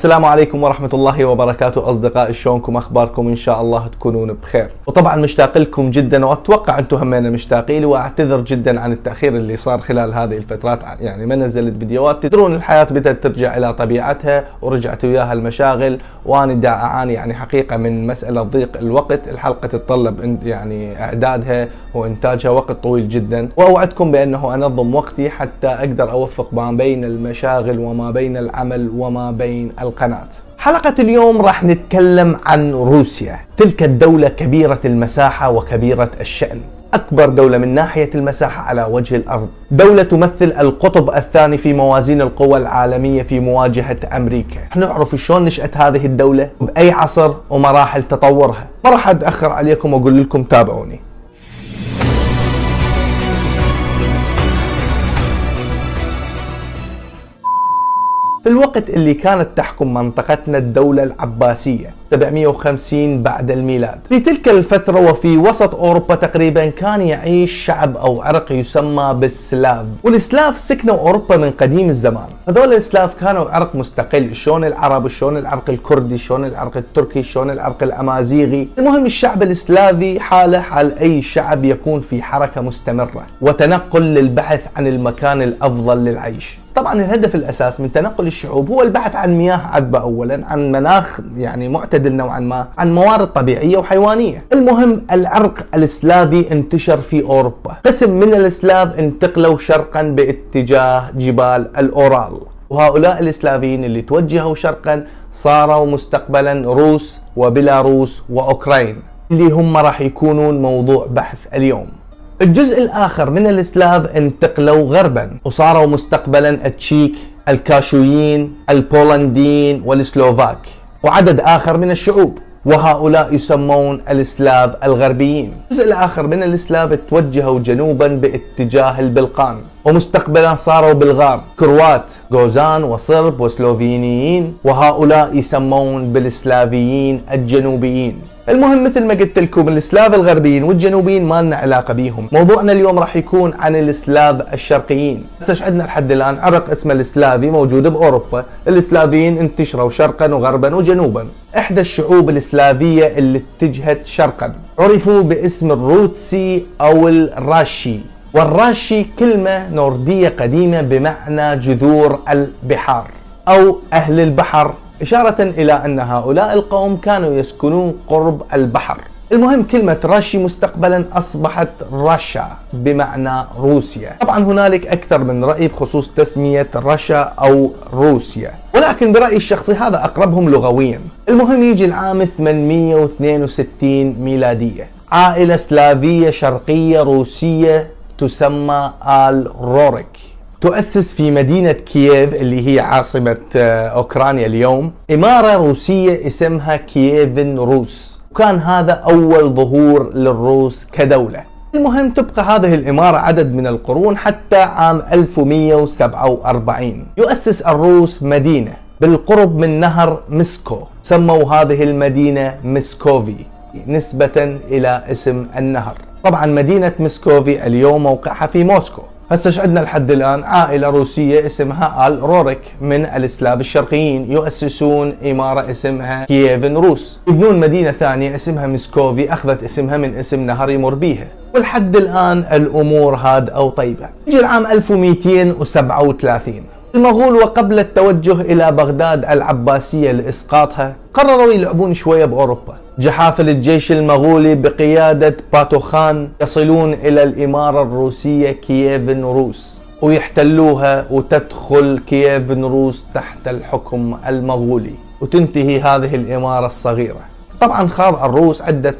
السلام عليكم ورحمة الله وبركاته. أصدقائي شلونكم؟ أخباركم؟ إن شاء الله تكونون بخير. وطبعا مشتاق لكم جدا وأتوقع أنتم همين مشتاقين وأعتذر جدا عن التأخير اللي صار خلال هذه الفترات. يعني ما نزلت فيديوهات. تدرون الحياة بدأت ترجع إلى طبيعتها ورجعت وياها المشاغل وأنا دا أعاني يعني حقيقة من مسألة ضيق الوقت. الحلقة تتطلب يعني إعدادها وإنتاجها وقت طويل جدا. وأوعدكم بأنه أنظم وقتي حتى أقدر أوفق ما بين المشاغل وما بين العمل وما بين القناة. حلقة اليوم راح نتكلم عن روسيا تلك الدولة كبيرة المساحة وكبيرة الشأن. أكبر دولة من ناحية المساحة على وجه الأرض. دولة تمثل القطب الثاني في موازين القوى العالمية في مواجهة أمريكا. نعرف شلون نشأت هذه الدولة بأي عصر ومراحل تطورها. ما راح أتأخر عليكم وأقول لكم تابعوني. في الوقت اللي كانت تحكم منطقتنا الدولة العباسية 750 بعد الميلاد. في تلك الفترة وفي وسط أوروبا تقريبا كان يعيش شعب أو عرق يسمى بالسلاف. والسلاف سكنوا أوروبا من قديم الزمان. هذول السلاف كانوا عرق مستقل شلون العرب شلون العرق الكردي شلون العرق التركي شلون العرق الأمازيغي. المهم الشعب السلافي حاله حال أي شعب يكون في حركة مستمرة وتنقل للبحث عن المكان الأفضل للعيش. طبعا الهدف الأساس من تنقل الشعوب هو البحث عن مياه عذبة اولا عن مناخ يعني معتدل نوعا ما عن موارد طبيعية وحيوانية. المهم العرق السلافي انتشر في أوروبا. قسم من السلاف انتقلوا شرقا باتجاه جبال الأورال. وهؤلاء السلافيين اللي توجهوا شرقا صاروا مستقبلا روس وبيلاروس وأوكرين اللي هم راح يكونون موضوع بحث اليوم. الجزء الآخر من السلاف انتقلوا غربا وصاروا مستقبلا التشيك الكاشوبيين البولنديين والسلوفاك. وعدد آخر من الشعوب وهؤلاء يسمون السلاف الغربيين. الجزء الآخر من السلاف توجهوا جنوبا باتجاه البلقان ومستقبلا صاروا بلغار كروات غوزان وصرب وسلوفينيين وهؤلاء يسمون بالسلافيين الجنوبيين. المهم مثل ما قلت لكم السلاف الغربيين والجنوبيين ما لنا علاقة بيهم. موضوعنا اليوم راح يكون عن السلاف الشرقيين. هسه عندنا لحد الآن عرق اسمه السلافي موجود بأوروبا. السلافيين انتشروا شرقا وغربا وجنوبا. إحدى الشعوب السلافيه اللي اتجهت شرقا. عرفوا باسم الروتسي أو الراشي. والراشي كلمة نوردية قديمة بمعنى جذور البحار أو أهل البحر. إشارة إلى أن هؤلاء القوم كانوا يسكنون قرب البحر. المهم كلمة راشي مستقبلا أصبحت راشا بمعنى روسيا. طبعا هنالك أكثر من رأي بخصوص تسمية رشا أو روسيا. ولكن برأيي الشخصي هذا أقربهم لغويا. المهم يجي العام 862 ميلادية. عائلة سلافية شرقية روسية تسمى آل روريك. تؤسس في مدينة كييف اللي هي عاصمة أوكرانيا اليوم. إمارة روسية اسمها كييفن روس وكان هذا أول ظهور للروس كدولة. المهم تبقى هذه الإمارة عدد من القرون حتى عام 1147 يؤسس الروس مدينة بالقرب من نهر مسكو. سموا هذه المدينة مسكوفي نسبة إلى اسم النهر. طبعا مدينة مسكوفي اليوم موقعها في موسكو. هسه عندنا لحد الآن؟ عائلة روسية اسمها آل روريك من السلاف الشرقيين. يؤسسون إمارة اسمها كييفن روس يبنون مدينة ثانية اسمها مسكوفي أخذت اسمها من اسم نهر يمر بيها ولحد الآن الأمور هاد أو طيبة. يجي العام 1237 المغول وقبل التوجه إلى بغداد العباسية لإسقاطها قرروا يلعبون شوية بأوروبا. جحافل الجيش المغولي بقيادة باتوخان يصلون إلى الإمارة الروسية كييفن روس ويحتلوها وتدخل كييفن روس تحت الحكم المغولي وتنتهي هذه الإمارة الصغيرة. طبعا خاض الروس عدة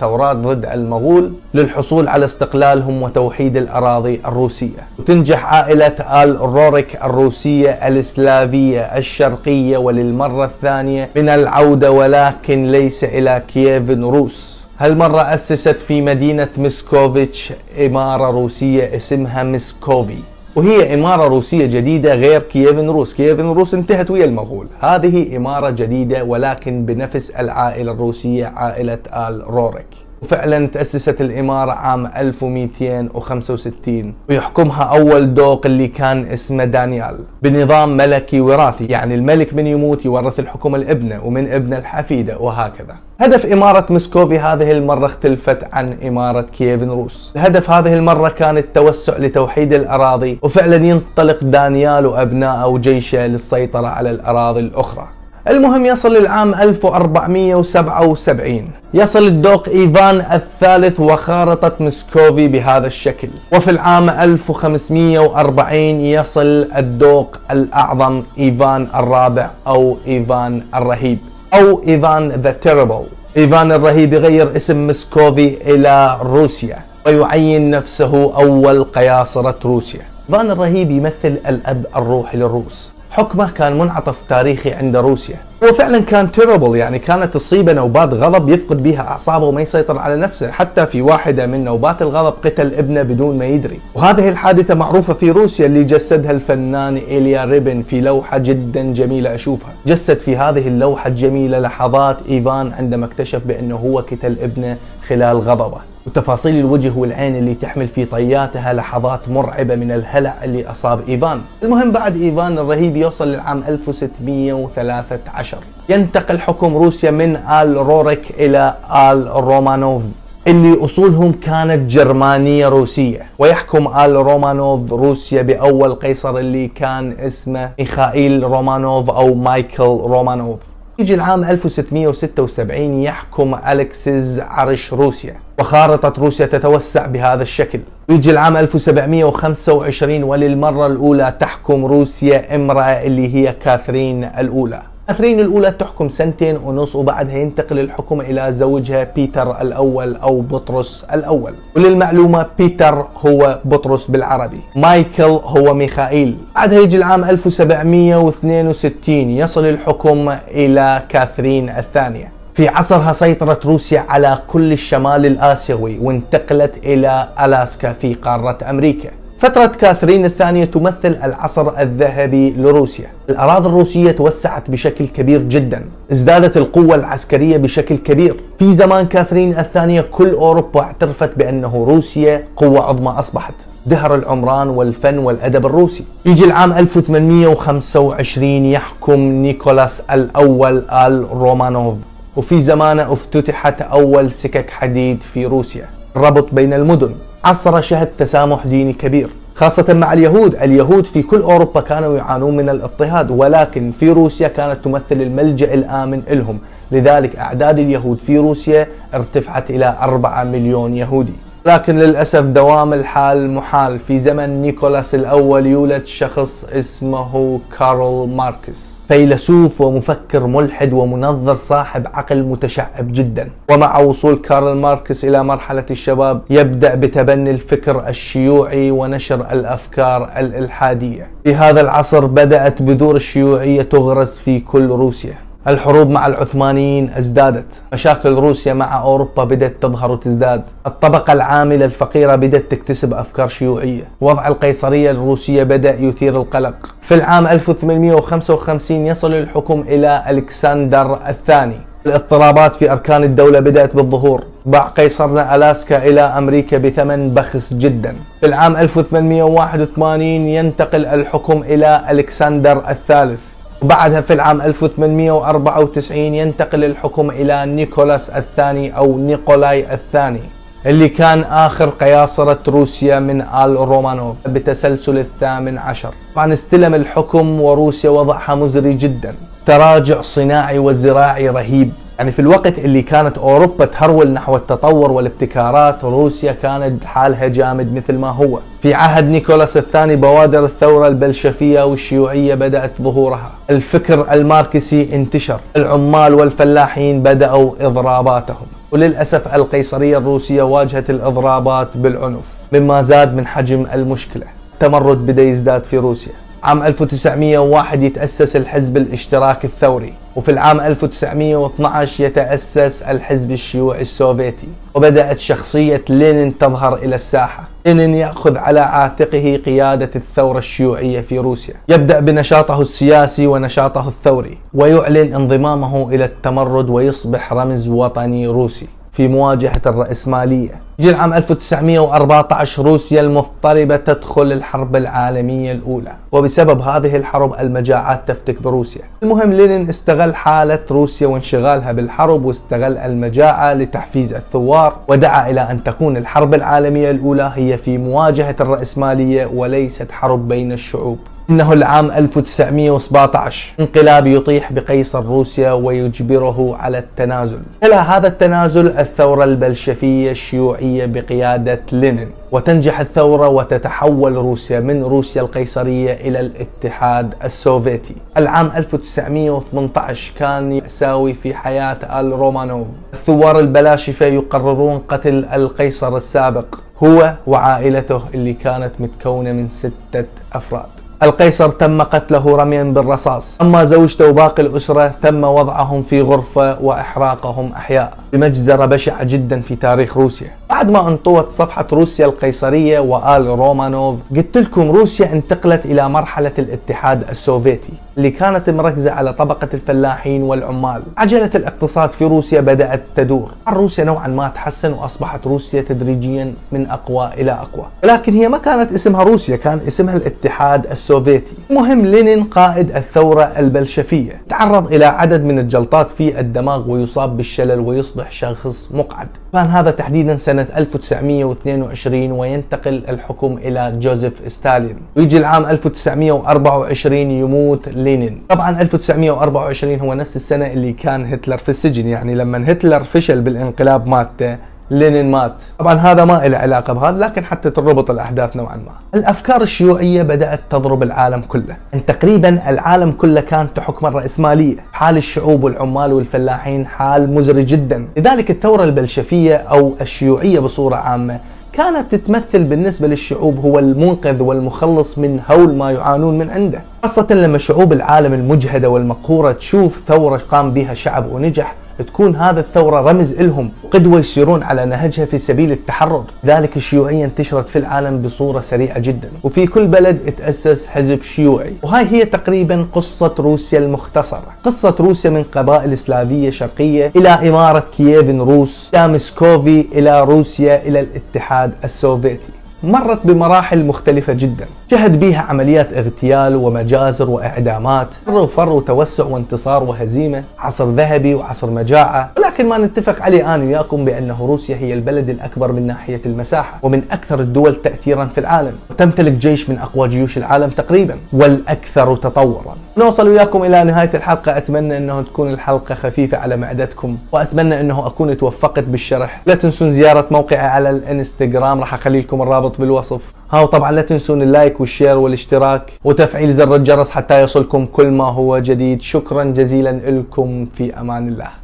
ثورات ضد المغول للحصول على استقلالهم وتوحيد الأراضي الروسية. وتنجح عائلة آل روريك الروسية الإسلافية الشرقية وللمرة الثانية من العودة ولكن ليس إلى كييفن روس. هالمرة أسست في مدينة مسكوفيتش إمارة روسية اسمها مسكوفي. وهي إمارة روسية جديدة غير كييفن روس. كييفن روس انتهت ويا المغول. هذه إمارة جديدة ولكن بنفس العائلة الروسية عائلة آل روريك. وفعلا تأسست الإمارة عام 1265 ويحكمها أول دوق اللي كان اسمه دانيال. بنظام ملكي وراثي. يعني الملك من يموت يورث الحكم لابنه ومن ابنه الحفيدة وهكذا. هدف إمارة مسكوفي هذه المرة اختلفت عن إمارة كييفن روس. الهدف هذه المرة كان التوسع لتوحيد الأراضي وفعلا ينطلق دانيال وأبنائه وجيشه للسيطرة على الأراضي الأخرى. المهم يصل العام 1477 يصل الدوق إيفان الثالث وخارطة مسكوفي بهذا الشكل. وفي العام 1540 يصل الدوق الأعظم إيفان الرابع أو إيفان الرهيب. أو Ivan the Terrible إيفان الرهيب يغير اسم مسكوفي إلى روسيا ويعين نفسه أول قياصرة روسيا. إيفان الرهيب يمثل الأب الروحي للروس. حكمه كان منعطف تاريخي عند روسيا. هو فعلا كان تيربل يعني كانت تصيبه نوبات غضب يفقد بها أعصابه وما يسيطر على نفسه حتى في واحدة من نوبات الغضب قتل ابنه بدون ما يدري. وهذه الحادثة معروفة في روسيا اللي جسدها الفنان إيليا ريبن في لوحة جدا جميلة أشوفها. جسد في هذه اللوحة الجميلة لحظات إيفان عندما اكتشف بأنه هو قتل ابنه خلال غضبه. وتفاصيل الوجه والعين اللي تحمل في طياتها لحظات مرعبة من الهلع اللي أصاب إيفان. المهم بعد إيفان الرهيب يوصل للعام 1613 ينتقل حكم روسيا من آل روريك إلى آل رومانوف اللي أصولهم كانت جرمانية روسية. ويحكم آل رومانوف روسيا بأول قيصر اللي كان اسمه ميخائيل رومانوف أو مايكل رومانوف. يجي العام 1676 يحكم ألكسيز عرش روسيا وخارطة روسيا تتوسع بهذا الشكل. يجي العام 1725 وللمرة الأولى تحكم روسيا إمرأة اللي هي كاثرين الأولى. كاثرين الأولى تحكم سنتين ونص وبعدها ينتقل الحكم إلى زوجها بيتر الأول أو بطرس الأول. وللمعلومة بيتر هو بطرس بالعربي. مايكل هو ميخائيل. بعدها يجي العام 1762 يصل الحكم إلى كاثرين الثانية. في عصرها سيطرت روسيا على كل الشمال الآسيوي وانتقلت إلى ألاسكا في قارة أمريكا. فترة كاثرين الثانية تمثل العصر الذهبي لروسيا. الأراضي الروسية توسعت بشكل كبير جدا. ازدادت القوة العسكرية بشكل كبير. في زمان كاثرين الثانية كل أوروبا اعترفت بأنه روسيا قوة عظمى أصبحت. ازدهر العمران والفن والأدب الروسي. يجي العام 1825 يحكم نيكولاس الأول آل رومانوف. وفي زمانه افتتحت أول سكك حديد في روسيا. الربط بين المدن. عصر شهد تسامح ديني كبير خاصة مع اليهود. اليهود في كل أوروبا كانوا يعانون من الاضطهاد ولكن في روسيا كانت تمثل الملجأ الآمن لهم. لذلك أعداد اليهود في روسيا ارتفعت إلى 4 مليون يهودي. لكن للأسف دوام الحال محال. في زمن نيكولاس الأول يولد شخص اسمه كارل ماركس. فيلسوف ومفكر ملحد ومنظر صاحب عقل متشعب جدا. ومع وصول كارل ماركس إلى مرحلة الشباب يبدأ بتبني الفكر الشيوعي ونشر الأفكار الإلحادية. في هذا العصر بدأت بذور الشيوعية تغرس في كل روسيا. الحروب مع العثمانيين ازدادت. مشاكل روسيا مع أوروبا بدأت تظهر وتزداد. الطبقة العاملة الفقيرة بدأت تكتسب أفكار شيوعية. وضع القيصرية الروسية بدأ يثير القلق. في العام 1855 يصل الحكم إلى ألكسندر الثاني. الاضطرابات في أركان الدولة بدأت بالظهور. باع قيصرنا ألاسكا إلى أمريكا بثمن بخس جدا. في العام 1881 ينتقل الحكم إلى ألكسندر الثالث. وبعدها في العام 1894 ينتقل الحكم إلى نيكولاس الثاني أو نيكولاي الثاني اللي كان آخر قياصرة روسيا من آل رومانوف بتسلسل الثامن عشر. طبعا استلم الحكم وروسيا وضعها مزري جدا. تراجع صناعي وزراعي رهيب. يعني في الوقت اللي كانت أوروبا تهرول نحو التطور والابتكارات روسيا كانت حالها جامد مثل ما هو. في عهد نيكولاس الثاني بوادر الثورة البلشفية والشيوعية بدأت ظهورها. الفكر الماركسي انتشر. العمال والفلاحين بدأوا إضراباتهم. وللأسف القيصرية الروسية واجهت الإضرابات بالعنف مما زاد من حجم المشكلة. التمرد بدأ يزداد في روسيا. عام 1901 يتأسس الحزب الاشتراكي الثوري. وفي العام 1912 يتأسس الحزب الشيوعي السوفيتي وبدأت شخصية لينين تظهر إلى الساحة. لينين يأخذ على عاتقه قيادة الثورة الشيوعية في روسيا. يبدأ بنشاطه السياسي ونشاطه الثوري ويعلن انضمامه إلى التمرد ويصبح رمز وطني روسي. في مواجهة الرأسمالية. يجي العام 1914 روسيا المضطربة تدخل الحرب العالمية الأولى وبسبب هذه الحرب المجاعات تفتك بروسيا. المهم لينين استغل حالة روسيا وانشغالها بالحرب واستغل المجاعة لتحفيز الثوار ودعا إلى أن تكون الحرب العالمية الأولى هي في مواجهة الرأسمالية وليست حرب بين الشعوب. إنه العام 1917 انقلاب يطيح بقيصر روسيا ويجبره على التنازل. إلى هذا التنازل الثورة البلشفية الشيوعية بقيادة لينين. وتنجح الثورة وتتحول روسيا من روسيا القيصرية إلى الاتحاد السوفيتي. العام 1918 كان يساوي في حياة آل رومانوف الثوار البلاشفة يقررون قتل القيصر السابق. هو وعائلته اللي كانت متكونة من ستة أفراد. القيصر تم قتله رميا بالرصاص. أما زوجته وباقي الأسرة تم وضعهم في غرفة وإحراقهم أحياء. بمجزرة بشعة جدا في تاريخ روسيا. بعد ما انطوت صفحة روسيا القيصرية وآل رومانوف قلت لكم روسيا انتقلت إلى مرحلة الاتحاد السوفيتي اللي كانت مركزة على طبقة الفلاحين والعمال. عجلة الاقتصاد في روسيا بدأت تدور. روسيا نوعا ما تحسن وأصبحت روسيا تدريجيا من أقوى إلى أقوى. ولكن هي ما كانت اسمها روسيا كان اسمها الاتحاد السوفيتي. مهم لينين قائد الثورة البلشفية تعرض إلى عدد من الجلطات في الدماغ ويصاب بالشلل ويصبح شخص مقعد. كان هذا تحديدا سنة 1922 وينتقل الحكم إلى جوزيف ستالين. ويجي العام 1924 يموت لينين. طبعا 1924 هو نفس السنة اللي كان هتلر في السجن. يعني لما هتلر فشل بالانقلاب مالته لينين مات. طبعا هذا ما له علاقة بهذا لكن حتى تربط الأحداث نوعا ما. الأفكار الشيوعية بدأت تضرب العالم كله. تقريبا العالم كله كان تحكم الرأسمالية. حال الشعوب والعمال والفلاحين حال مزري جدا. لذلك الثورة البلشفية أو الشيوعية بصورة عامة كانت تتمثل بالنسبة للشعوب هو المنقذ والمخلص من هول ما يعانون من عنده. خاصة لما شعوب العالم المجهدة والمقهورة تشوف ثورة قام بها شعب ونجح تكون هذا الثورة رمز لهم وقدوة يسيرون على نهجها في سبيل التحرر. ذلك الشيوعية انتشرت في العالم بصورة سريعة جدا. وفي كل بلد تأسس حزب شيوعي. وهاي هي تقريبا قصة روسيا المختصرة. قصة روسيا من قبائل سلافية شرقية إلى إمارة كييفان روس إلى مسكوفي إلى روسيا إلى الاتحاد السوفيتي. مرت بمراحل مختلفة جدا. شهد بيها عمليات اغتيال ومجازر وإعدامات كر وفر وتوسع وانتصار وهزيمة عصر ذهبي وعصر مجاعة. ولكن ما نتفق عليه أنا وياكم بأنه روسيا هي البلد الأكبر من ناحية المساحة ومن أكثر الدول تأثيرا في العالم. وتمتلك جيش من أقوى جيوش العالم تقريبا والأكثر تطورا. نوصل وياكم إلى نهاية الحلقة. أتمنى أنه تكون الحلقة خفيفة على معدتكم وأتمنى أنه أكون توفقت بالشرح. لا تنسون زيارة موقعي على الإنستغرام راح أخلي لكم الرابط بالوصف. ها وطبعا لا تنسون ال like وال share والاشتراك وتفعيل زر الجرس حتى يصلكم كل ما هو جديد. شكرا جزيلا لكم في أمان الله.